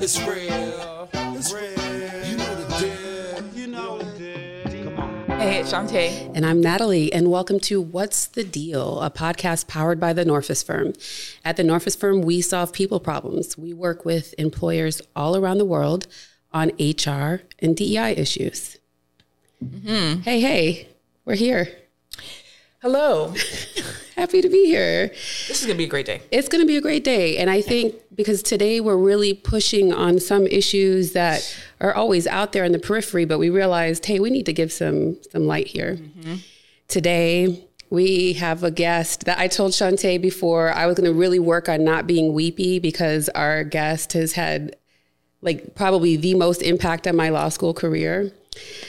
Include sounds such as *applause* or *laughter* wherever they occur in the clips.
It's real. It's real. You know the deal. You know the deal. Come on. Hey, it's Shanté. And I'm Natalie, and welcome to What's the Deal, a podcast powered by the Norfus Firm. At the Norfus Firm, we solve people problems. We work with employers all around the world on HR and DEI issues. Mm-hmm. Hey, hey, we're here. Hello. *laughs* Happy to be here. This is going to be a great day. It's going to be a great day. And I think because today we're really pushing on some issues that are always out there in the periphery, but we realized, hey, we need to give some some light here. Mm-hmm. Today, we have a guest that I told Shanté before I was going to really work on not being weepy because our guest has had like probably the most impact on my law school career.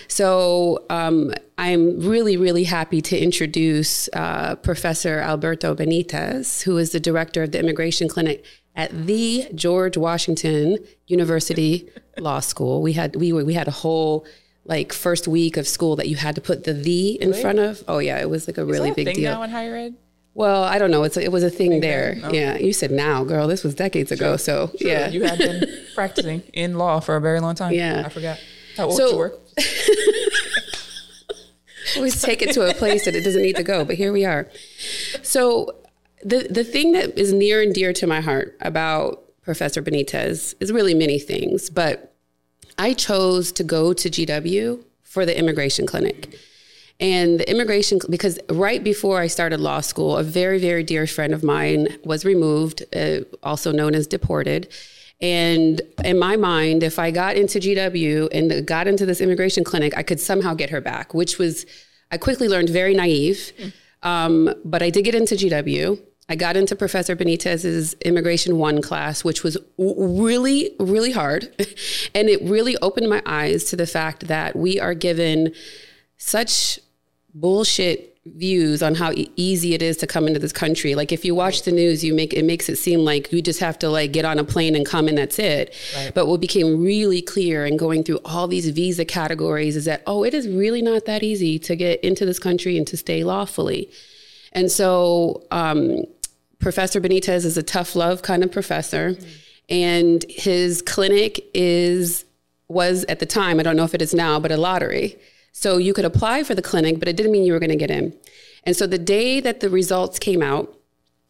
So um, I'm really, really happy to introduce uh, Professor Alberto Benitez, who is the director of the Immigration Clinic at the George Washington University Law School. We had we were, we had a whole like first week of school that you had to put the "the" in front of. Oh yeah, it was like a really Is a big thing deal. now in higher ed? Well, I don't know. It's it was a thing there. Oh. Yeah, you said now, girl. This was decades ago. So yeah, You had been *laughs* practicing in law for a very long time. Yeah. I forgot. How old So- you were? *laughs* always take it to a place that it doesn't need to go. But here we are. So the the thing that is near and dear to my heart about Professor Benitez is really many things, but I chose to go to GW for the immigration clinic. And the immigration, because right before I started law school, a very, very dear friend of mine was removed, uh, also known as deported. And in my mind, if I got into GW and got into this immigration clinic, I could somehow get her back, which was, I quickly learned very naive. Um, but I did get into GW. I got into Professor Benitez's Immigration One class, which was w- really, really hard. *laughs* and it really opened my eyes to the fact that we are given such bullshit views on how e- easy it is to come into this country. Like if you watch the news, you make it makes it seem like you just have to like get on a plane and come and that's it. But what became really clear in going through all these visa categories is that oh, it is really not that easy to get into this country and to stay lawfully. And so um, Professor Benitez is a tough love kind of professor, and his clinic is was at the time I don't know if it is now, but a lottery. So you could apply for the clinic, but it didn't mean you were going to get in. And so the day that the results came out,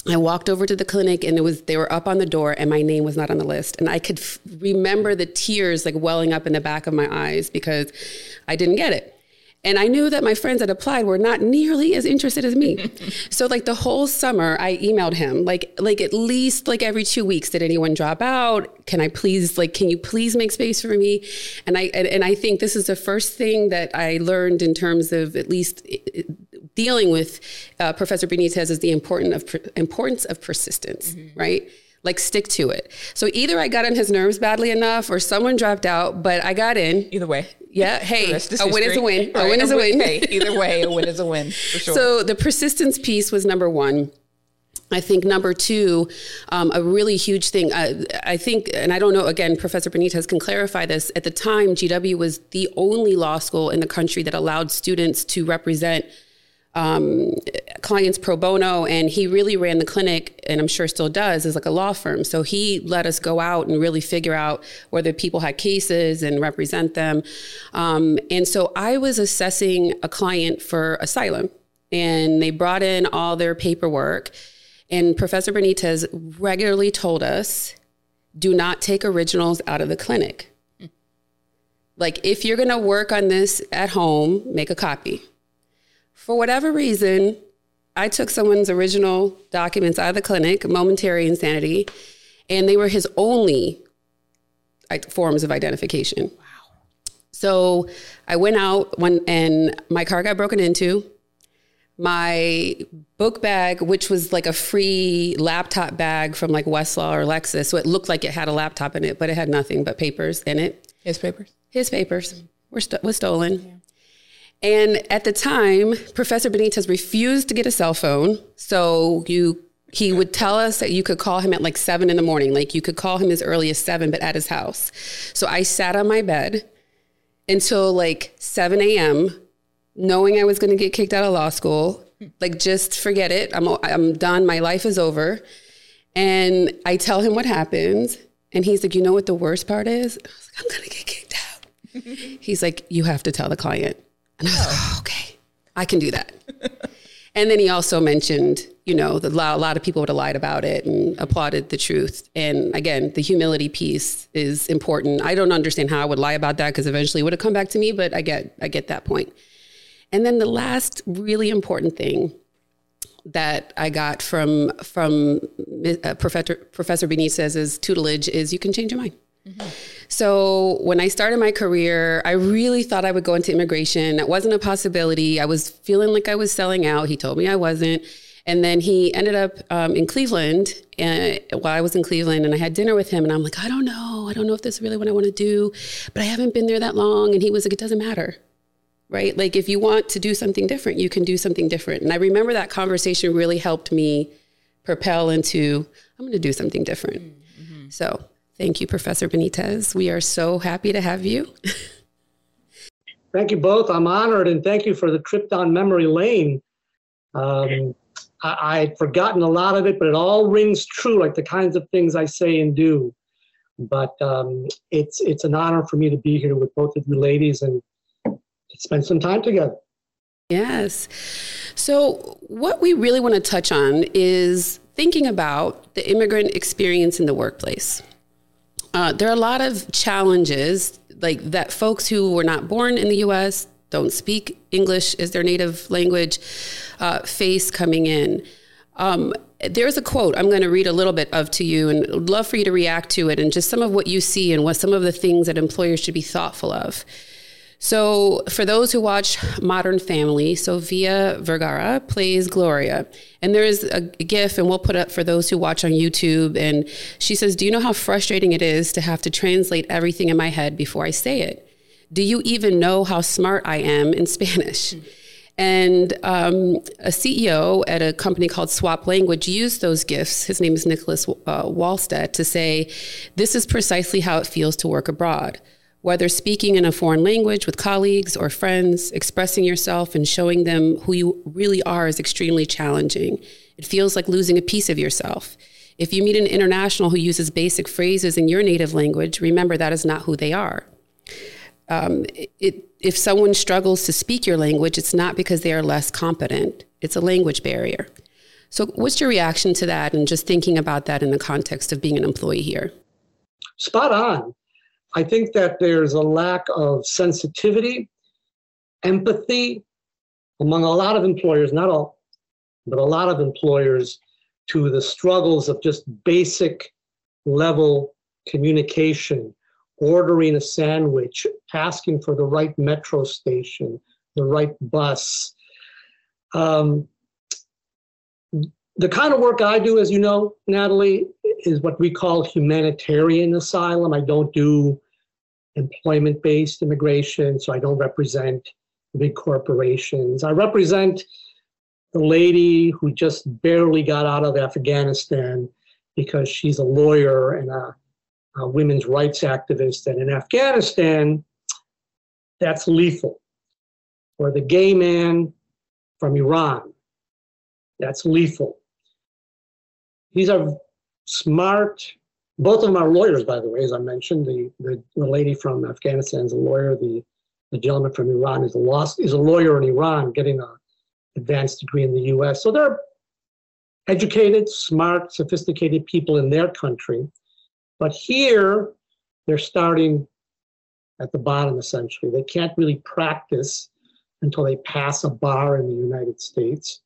I walked over to the clinic and it was they were up on the door and my name was not on the list and I could f- remember the tears like welling up in the back of my eyes because I didn't get it. And I knew that my friends that applied were not nearly as interested as me. *laughs* so like the whole summer I emailed him like like at least like every 2 weeks did anyone drop out? Can I please like can you please make space for me? And I and, and I think this is the first thing that I learned in terms of at least dealing with uh, Professor Benitez is the important of importance of persistence, right? Like stick to it. So either I got on his nerves badly enough, or someone dropped out, but I got in. Either way. Yeah, hey, a win is a history. win. A win is a win. Hey, either way, a win is a win for *laughs* sure. So the persistence piece was number one. I think number two, um, a really huge thing. Uh, I think, and I don't know. Again, Professor Benitez can clarify this. At the time, GW was the only law school in the country that allowed students to represent um, clients pro bono, and he really ran the clinic, and I'm sure still does, is like a law firm. So he let us go out and really figure out whether people had cases and represent them. Um, and so I was assessing a client for asylum, and they brought in all their paperwork, and Professor Benitez regularly told us, "Do not take originals out of the clinic." Like if you're going to work on this at home, make a copy for whatever reason, I took someone's original documents out of the clinic, momentary insanity, and they were his only forms of identification. Wow. So I went out one, and my car got broken into. My book bag, which was like a free laptop bag from like Westlaw or Lexis, so it looked like it had a laptop in it, but it had nothing but papers in it His papers. his papers were sto- was stolen. And at the time, Professor Benitez refused to get a cell phone. So you he would tell us that you could call him at like seven in the morning. Like you could call him as early as seven, but at his house. So I sat on my bed until like 7 a.m., knowing I was going to get kicked out of law school. Like, just forget it. I'm, I'm done. My life is over. And I tell him what happened. And he's like, you know what the worst part is? I was like, I'm going to get kicked out. *laughs* he's like, you have to tell the client. And I was like, oh, okay, I can do that. *laughs* and then he also mentioned, you know, that a lot of people would have lied about it and applauded the truth. And again, the humility piece is important. I don't understand how I would lie about that because eventually it would have come back to me, but I get, I get that point. And then the last really important thing that I got from from uh, Professor Professor Benitez's tutelage is you can change your mind. Mm-hmm. So when I started my career, I really thought I would go into immigration. That wasn't a possibility. I was feeling like I was selling out. He told me I wasn't. And then he ended up um, in Cleveland and while I was in Cleveland and I had dinner with him and I'm like, I don't know. I don't know if this is really what I want to do, but I haven't been there that long. And he was like, it doesn't matter right? Like if you want to do something different, you can do something different. And I remember that conversation really helped me propel into I'm going to do something different. Mm-hmm. So thank you, Professor Benitez. We are so happy to have you. *laughs* thank you both. I'm honored and thank you for the trip down memory lane. Um, I, I'd forgotten a lot of it, but it all rings true, like the kinds of things I say and do. But um, it's it's an honor for me to be here with both of you ladies and spend some time together. Yes. So, what we really want to touch on is thinking about the immigrant experience in the workplace. Uh, there are a lot of challenges, like that folks who were not born in the US, don't speak English as their native language, uh, face coming in. Um, there's a quote I'm going to read a little bit of to you and would love for you to react to it and just some of what you see and what some of the things that employers should be thoughtful of. So, for those who watch Modern Family, Sofia Vergara plays Gloria. And there's a GIF, and we'll put up for those who watch on YouTube. And she says, Do you know how frustrating it is to have to translate everything in my head before I say it? Do you even know how smart I am in Spanish? And um, a CEO at a company called Swap Language used those gifts. His name is Nicholas uh, to say, This is precisely how it feels to work abroad. Whether speaking in a foreign language with colleagues or friends, expressing yourself and showing them who you really are is extremely challenging. It feels like losing a piece of yourself. If you meet an international who uses basic phrases in your native language, remember that is not who they are. Um, it, if someone struggles to speak your language, it's not because they are less competent, it's a language barrier. So, what's your reaction to that and just thinking about that in the context of being an employee here? Spot on. I think that there's a lack of sensitivity, empathy among a lot of employers, not all, but a lot of employers to the struggles of just basic level communication, ordering a sandwich, asking for the right metro station, the right bus. Um, the kind of work I do, as you know, Natalie, is what we call humanitarian asylum. I don't do employment based immigration, so I don't represent big corporations. I represent the lady who just barely got out of Afghanistan because she's a lawyer and a, a women's rights activist. And in Afghanistan, that's lethal. Or the gay man from Iran, that's lethal. These are smart, both of them are lawyers, by the way, as I mentioned. The, the, the lady from Afghanistan is a lawyer. The, the gentleman from Iran is a, law, is a lawyer in Iran getting an advanced degree in the US. So they're educated, smart, sophisticated people in their country. But here, they're starting at the bottom, essentially. They can't really practice until they pass a bar in the United States.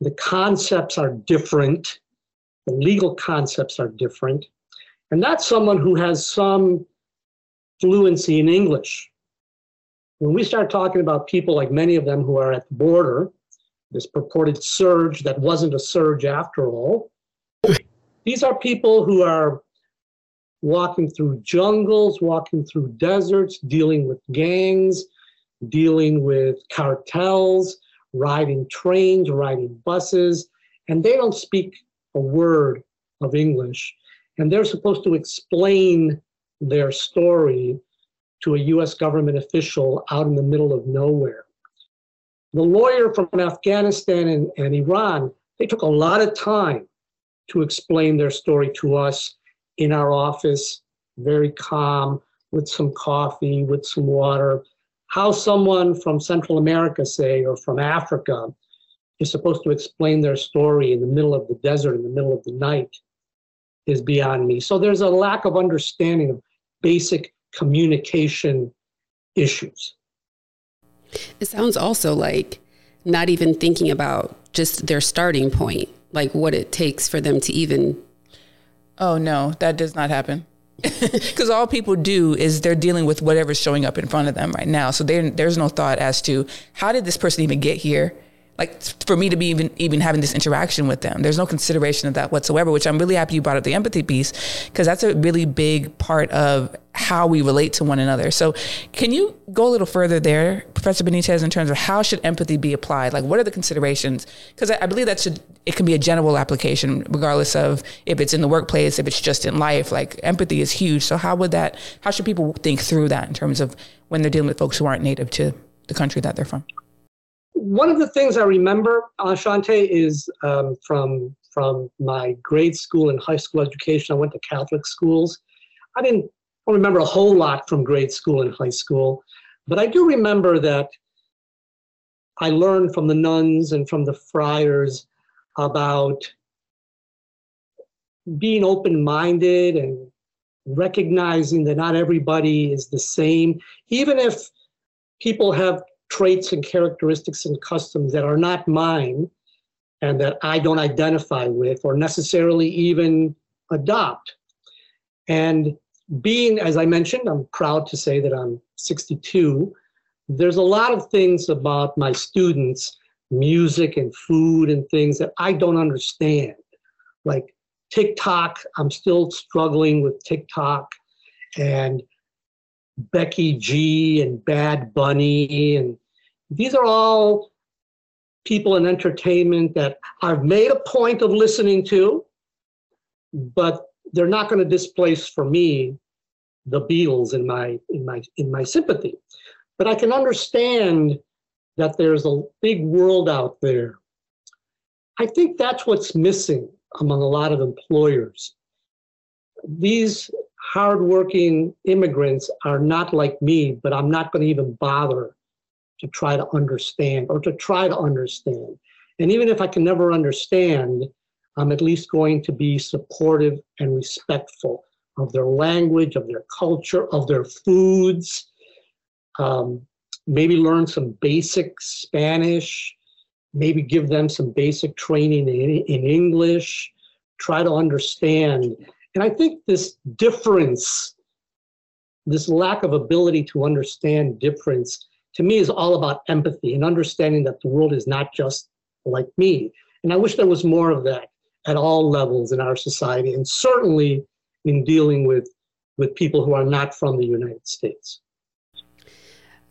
The concepts are different the legal concepts are different. And that's someone who has some fluency in English. When we start talking about people like many of them who are at the border, this purported surge that wasn't a surge after all, *laughs* these are people who are walking through jungles, walking through deserts, dealing with gangs, dealing with cartels, riding trains, riding buses, and they don't speak a word of English. And they're supposed to explain their story to a US government official out in the middle of nowhere. The lawyer from Afghanistan and, and Iran, they took a lot of time to explain their story to us in our office very calm, with some coffee, with some water. How someone from Central America, say, or from Africa, is supposed to explain their story in the middle of the desert, in the middle of the night, is beyond me. So there's a lack of understanding of basic communication issues. It sounds also like not even thinking about just their starting point, like what it takes for them to even. Oh, no, that does not happen. *laughs* Because all people do is they're dealing with whatever's showing up in front of them right now. So there's no thought as to how did this person even get here? Like for me to be even even having this interaction with them. There's no consideration of that whatsoever which i'm really happy you brought up the empathy piece because that's a really big part of how we relate to one another. So can you go a little further there professor benitez in terms of how should empathy be applied? Like what are the considerations? Because I, I believe that should it can be a general application regardless of if it's in the workplace if it's just in life like empathy is huge. So how would that how should people think through that in terms of when they're dealing with folks who aren't native to the country that they're from one of the things I remember, Ashante, is um, from from my grade school and high school education. I went to Catholic schools. I didn't remember a whole lot from grade school and high school, but I do remember that I learned from the nuns and from the friars about being open-minded and recognizing that not everybody is the same, even if people have traits and characteristics and customs that are not mine and that I don't identify with or necessarily even adopt. And being, as I mentioned, I'm proud to say that I'm 62. There's a lot of things about my students, music and food and things that I don't understand. Like TikTok, I'm still struggling with TikTok and Becky G and Bad Bunny. And these are all people in entertainment that I've made a point of listening to, but they're not going to displace for me the Beatles in my in my in my sympathy. But I can understand that there's a big world out there. I think that's what's missing among a lot of employers. These hardworking immigrants are not like me, but I'm not going to even bother to try to understand or to try to understand. And even if I can never understand, I'm at least going to be supportive and respectful of their language, of their culture, of their foods. Um, maybe learn some basic Spanish, maybe give them some basic training in, in English, try to understand and I think this difference, this lack of ability to understand difference, to me is all about empathy and understanding that the world is not just like me. And I wish there was more of that at all levels in our society, and certainly in dealing with, with people who are not from the United States.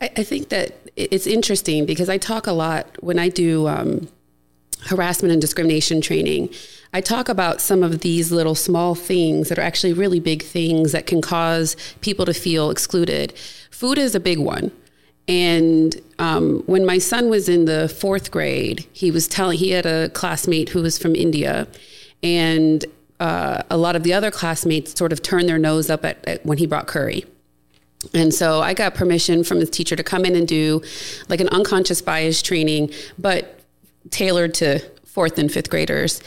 I, think that it's interesting because I talk a lot when I do um, harassment and discrimination training. I talk about some of these little small things that are actually really big things that can cause people to feel excluded. Food is a big one. And um, when my son was in the fourth grade, he was telling, he had a classmate who was from India. And uh, a lot of the other classmates sort of turned their nose up at, at when he brought curry. And so I got permission from his teacher to come in and do like an unconscious bias training, but tailored to fourth and fifth graders.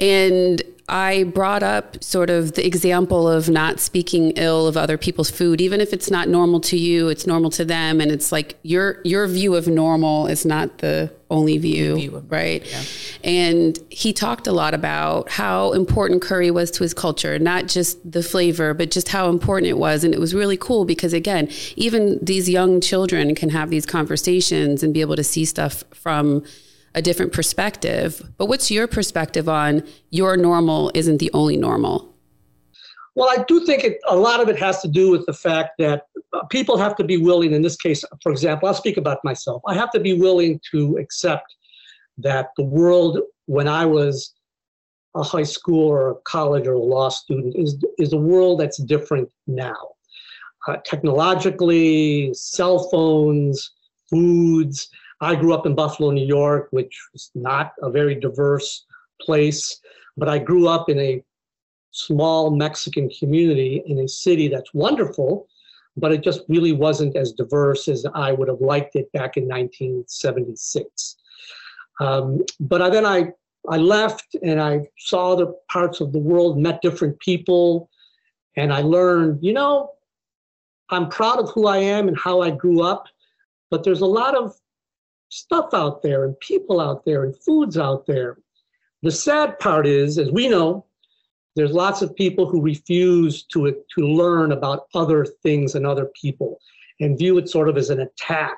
And I brought up sort of the example of not speaking ill of other people's food, even if it's not normal to you, it's normal to them, and it's like your your view of normal is not the only view, view right? Yeah. And he talked a lot about how important curry was to his culture, not just the flavor, but just how important it was, and it was really cool because again, even these young children can have these conversations and be able to see stuff from a different perspective. But what's your perspective on your normal isn't the only normal? Well, I do think it, a lot of it has to do with the fact that people have to be willing, in this case, for example, I'll speak about myself. I have to be willing to accept that the world when I was a high school or a college or a law student is, is a world that's different now. Uh, technologically, cell phones, foods, I grew up in Buffalo, New York, which is not a very diverse place, but I grew up in a small Mexican community in a city that's wonderful, but it just really wasn't as diverse as I would have liked it back in 1976. Um, but I, then I, I left and I saw other parts of the world, met different people, and I learned, you know, I'm proud of who I am and how I grew up, but there's a lot of stuff out there and people out there and foods out there. The sad part is, as we know, there's lots of people who refuse to, to learn about other things and other people and view it sort of as an attack.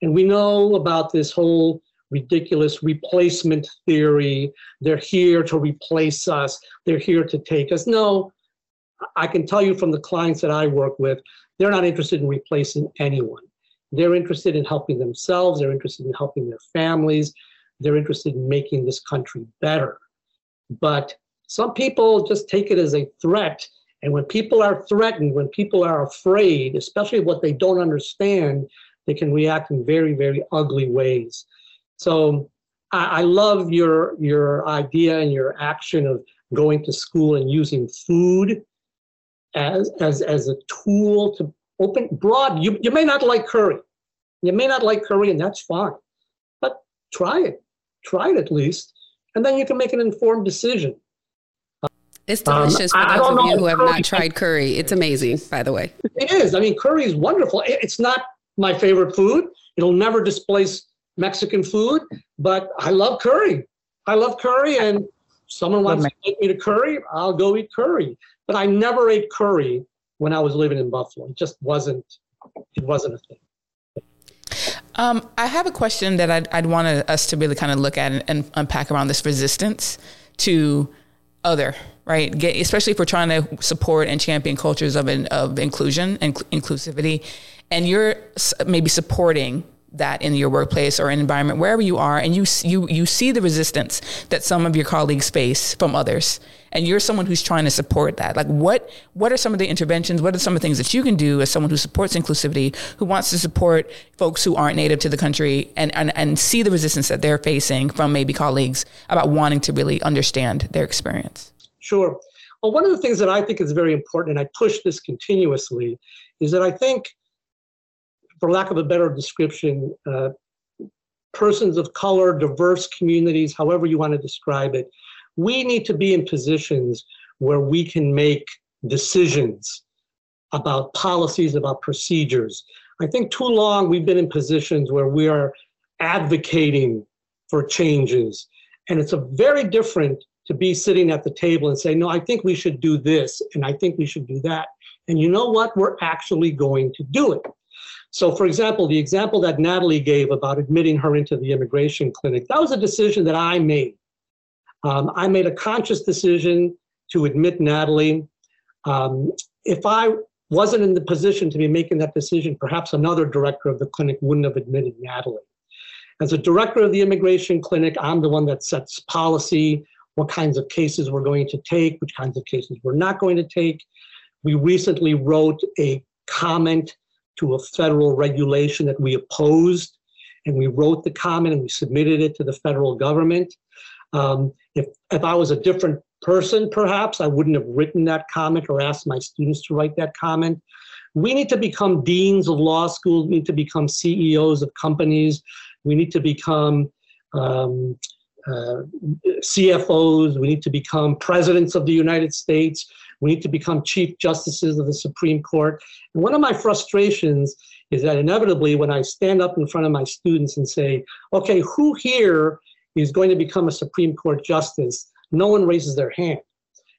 And we know about this whole ridiculous replacement theory. They're here to replace us, they're here to take us. No, I can tell you from the clients that I work with, they're not interested in replacing anyone. They're interested in helping themselves, they're interested in helping their families, they're interested in making this country better. But some people just take it as a threat. And when people are threatened, when people are afraid, especially what they don't understand, they can react in very, very ugly ways. So I, I love your your idea and your action of going to school and using food as as as a tool to open broad. You you may not like curry, you may not like curry, and that's fine, but try it, try it at least, and then you can make an informed decision. It's um, delicious um, for those of you who have curry. not tried curry. It's amazing, by the way. It is. I mean, curry is wonderful. It's not my favorite food. It'll never displace Mexican food, but I love curry. I love curry, and someone wants to take me to curry, I'll go eat curry. But I never ate curry when I was living in Buffalo. It just wasn't. It wasn't a thing. Um, I have a question that I'd, I'd want us to really kind of look at and, and unpack around this resistance to other right? Get, especially if we're trying to support and champion cultures of of inclusion and inclusivity, and you're maybe supporting that in your workplace or an environment wherever you are and you you you see the resistance that some of your colleagues face from others and you're someone who's trying to support that. Like what what are some of the interventions? What are some of the things that you can do as someone who supports inclusivity who wants to support folks who aren't native to the country and and, and see the resistance that they're facing from maybe colleagues about wanting to really understand their experience? Sure. Well one of the things that i think is very important and i push this continuously is that i think for lack of a better description, uh, persons of color, diverse communities, however you want to describe it, we need to be in positions where we can make decisions about policies, about procedures. I think too long we've been in positions where we are advocating for changes. And it's a very different to be sitting at the table and say, no, I think we should do this, and I think we should do that. And you know what? We're actually going to do it. So, for example, the example that Natalie gave about admitting her into the immigration clinic, that was a decision that I made. Um, I made a conscious decision to admit Natalie. Um, if I wasn't in the position to be making that decision, perhaps another director of the clinic wouldn't have admitted Natalie. As a director of the immigration clinic, I'm the one that sets policy, what kinds of cases we're going to take, which kinds of cases we're not going to take. We recently wrote a comment to a federal regulation that we opposed, and we wrote the comment and we submitted it to the federal government. Um, if, if I was a different person, perhaps I wouldn't have written that comment or asked my students to write that comment. We need to become deans of law schools. We need to become CEOs of companies. We need to become um, uh, CFOs. We need to become presidents of the United States. We need to become chief justices of the Supreme Court. And one of my frustrations is that inevitably, when I stand up in front of my students and say, okay, who here is going to become a Supreme Court justice? No one raises their hand.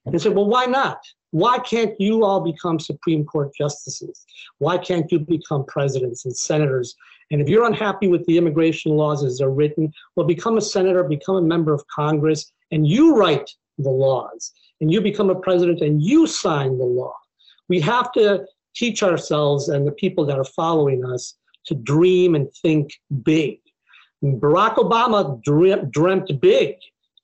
And I say, well, why not? Why can't you all become Supreme Court justices? Why can't you become presidents and senators? And if you're unhappy with the immigration laws as they're written, well, become a senator, become a member of Congress, and you write the laws and you become a president and you sign the law. We have to teach ourselves and the people that are following us to dream and think big. Barack Obama dreamt, dreamt big.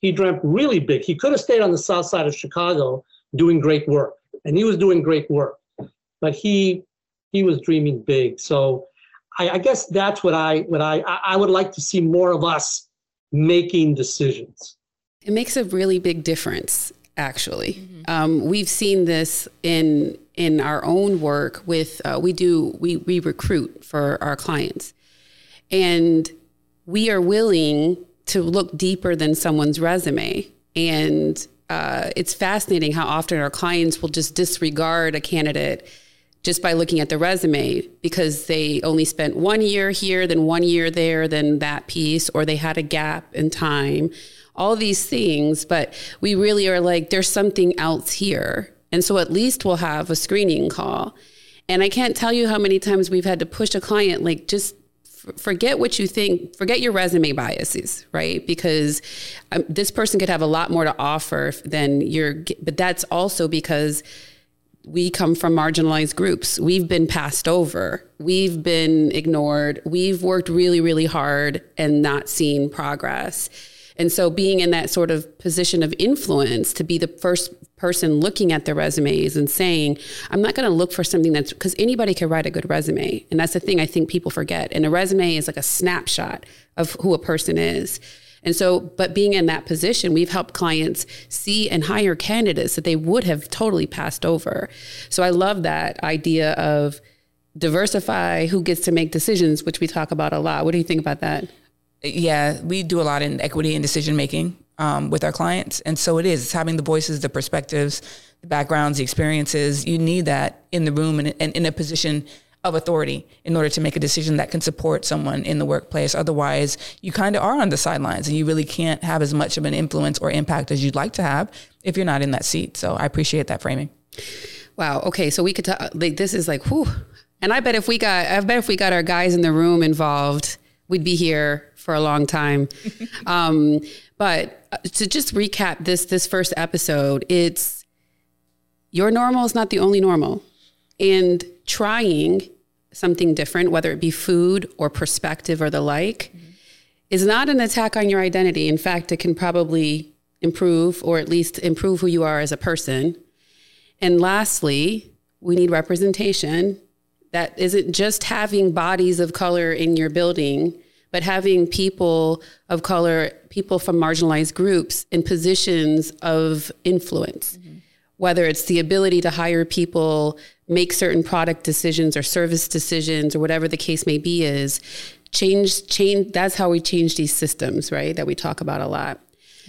He dreamt really big. He could have stayed on the south side of Chicago doing great work, and he was doing great work, but he he was dreaming big. So I, I guess that's what I what I I would like to see more of us making decisions. It makes a really big difference actually. Um, we've seen this in in our own work with uh, we do we we recruit for our clients, and we are willing to look deeper than someone's resume. And uh, it's fascinating how often our clients will just disregard a candidate just by looking at the resume because they only spent one year here, then one year there, then that piece, or they had a gap in time, all these things. But we really are like, there's something else here. And so at least we'll have a screening call. And I can't tell you how many times we've had to push a client, like, just forget what you think forget your resume biases right because um, this person could have a lot more to offer than your but that's also because we come from marginalized groups we've been passed over we've been ignored we've worked really really hard and not seen progress and so being in that sort of position of influence to be the first person looking at the resumes and saying, I'm not going to look for something that's because anybody can write a good resume. And that's the thing I think people forget. And a resume is like a snapshot of who a person is. And so, but being in that position, we've helped clients see and hire candidates that they would have totally passed over. So I love that idea of diversify who gets to make decisions, which we talk about a lot. What do you think about that? Yeah, we do a lot in equity and decision making um, with our clients. And so it is, it's having the voices, the perspectives, the backgrounds, the experiences. You need that in the room and, and in a position of authority in order to make a decision that can support someone in the workplace. Otherwise, you kind of are on the sidelines and you really can't have as much of an influence or impact as you'd like to have if you're not in that seat. So I appreciate that framing. Wow. Okay. So we could talk, like, this is like, whew. And I bet if we got, I bet if we got our guys in the room involved, we'd be here for a long time. *laughs* um, but uh, to just recap this this first episode, it's your normal is not the only normal, and trying something different, whether it be food or perspective or the like, mm-hmm. is not an attack on your identity. In fact, it can probably improve or at least improve who you are as a person. And lastly, we need representation that isn't just having bodies of color in your building but having people of color, people from marginalized groups in positions of influence, mm-hmm. Whether it's the ability to hire people, make certain product decisions or service decisions or whatever the case may be is change change that's how we change these systems, right? That we talk about a lot.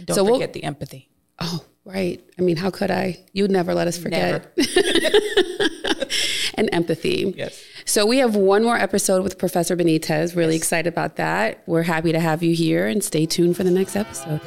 Don't so forget we'll, the empathy. Oh, right. I mean, how could I? You'd never let us forget. *laughs* and empathy. Yes. So we have one more episode with Professor Benitez. Really yes. excited about that. We're happy to have you here and stay tuned for the next episode.